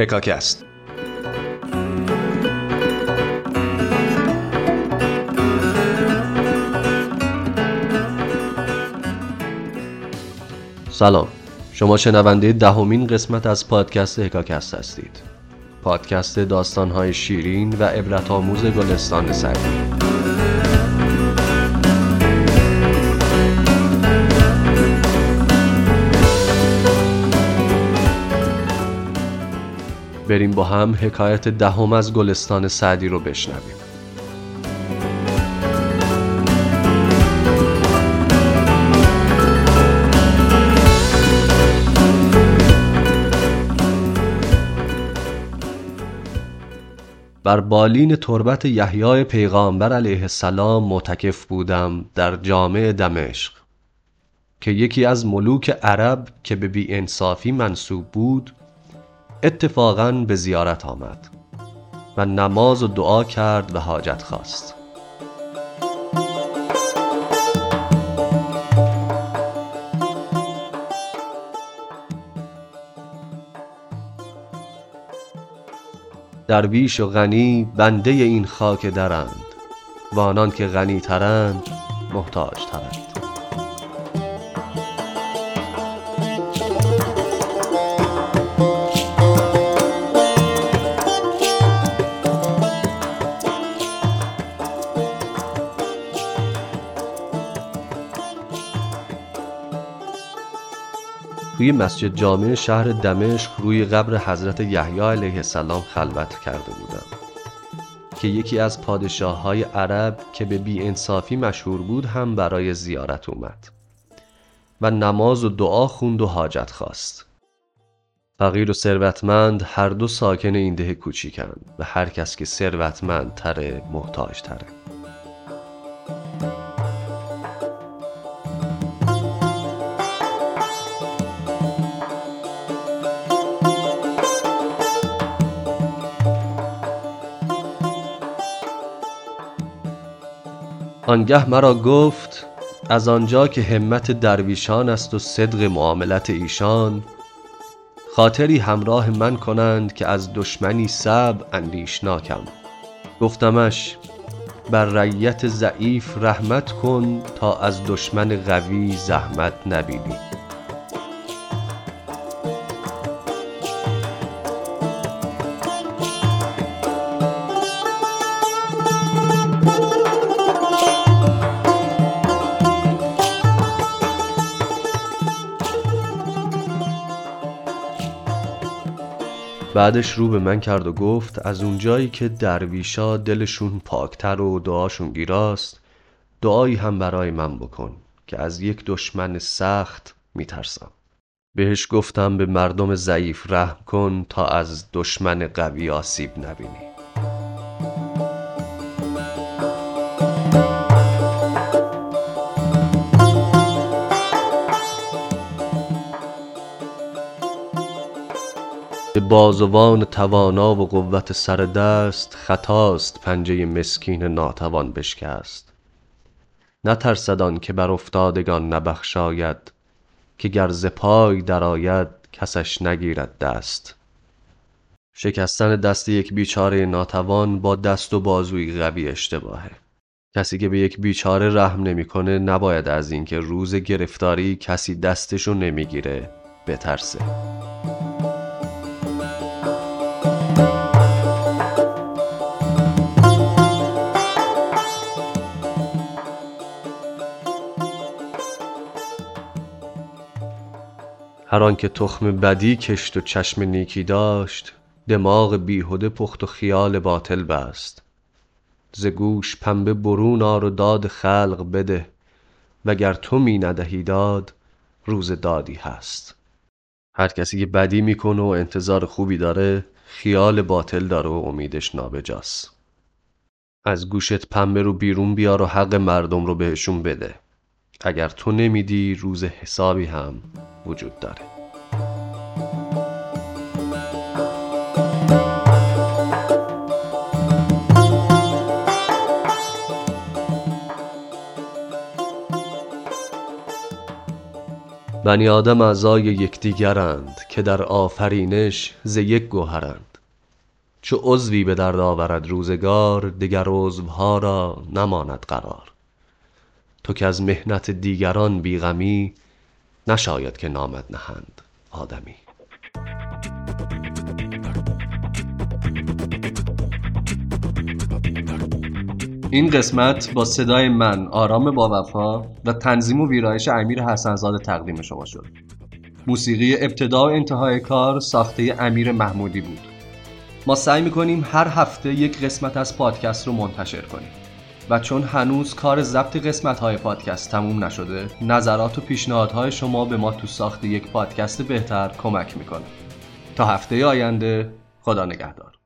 هکاکست سلام. شما شنونده دهمین قسمت از پادکست هکاکست هستید. پادکست داستانهای شیرین و عبرت آموز گلستان سعدی بریم با هم حکایت دهم از گلستان سعدی رو بشنویم. بر بالین تربت یحیای پیغامبر علیه السلام معتکف بودم در جامع دمشق که یکی از ملوک عرب که به بی انصافی منصوب بود اتفاقا به زیارت آمد و نماز و دعا کرد و حاجت خواست. درویش و غنی بنده این خاک درند و آنان که غنی ترند محتاج ترند. توی مسجد جامع شهر دمشق روی قبر حضرت یحیی علیه السلام خلوت کرده بودم. که یکی از پادشاه های عرب که به بی انصافی مشهور بود هم برای زیارت اومد. و نماز و دعا خوند و حاجت خواست. فقیر و ثروتمند هر دو ساکن این ده کوچیکند و هر کس که ثروتمند تره محتاج تره آنگه مرا گفت از آنجا که همت درویشان است و صدق معاملت ایشان خاطری همراه من کنند که از دشمنی سب اندیشناکم. گفتمش بر رعیت ضعیف رحمت کن تا از دشمن قوی زحمت نبینی. بعدش رو به من کرد و گفت از اونجایی که درویشا دلشون پاکتر و دعاشون گیراست دعایی هم برای من بکن که از یک دشمن سخت میترسم. بهش گفتم به مردم ضعیف رحم کن تا از دشمن قوی آسیب نبینی. به بازوان توانا و قوت سر دست خطاست پنجه مسکین ناتوان بشکست. نترسد آن که بر افتادگان نبخشاید که گر ز پای درآید کسش نگیرد دست. شکستن دست یک بیچاره ناتوان با دست و بازوی قوی اشتباهه. کسی که به یک بیچاره رحم نمی‌کنه نباید از اینکه روز گرفتاری کسی دستشو نمی‌گیره بترسه. هر آنکه تخم بدی کشت و چشم نیکی داشت دماغ بیهده پخت و خیال باطل بست. ز گوش پنبه برون آر و داد خلق بده وگر تو می ندهی داد روز دادی هست. هر کسی که بدی می‌کنه و انتظار خوبی داره خیال باطل داره و امیدش نابجاست. از گوشت پنبه رو بیرون بیار و حق مردم رو بهشون بده. اگر تو نمیدی روز حسابی هم وجود داره. بنی آدم اعضای یکدیگرند که در آفرینش ز یک گوهرند. چو عضوی به درد آورد روزگار دگر عضوها را نماند قرار. تو کز محنت دیگران بی غمی نشاید که نامت نهند آدمی. این قسمت با صدای من آرام با وفا و تنظیم و ویرایش امیر حسنزاده تقدیم شما شد. موسیقی ابتدا و انتهای کار ساخته امیر محمودی بود. ما سعی می‌کنیم هر هفته یک قسمت از پادکست رو منتشر کنیم. و چون هنوز کار ضبط قسمت های پادکست تموم نشده نظرات و پیشنهادهای شما به ما تو ساخت یک پادکست بهتر کمک می‌کنه. تا هفته آینده خدا نگهدار.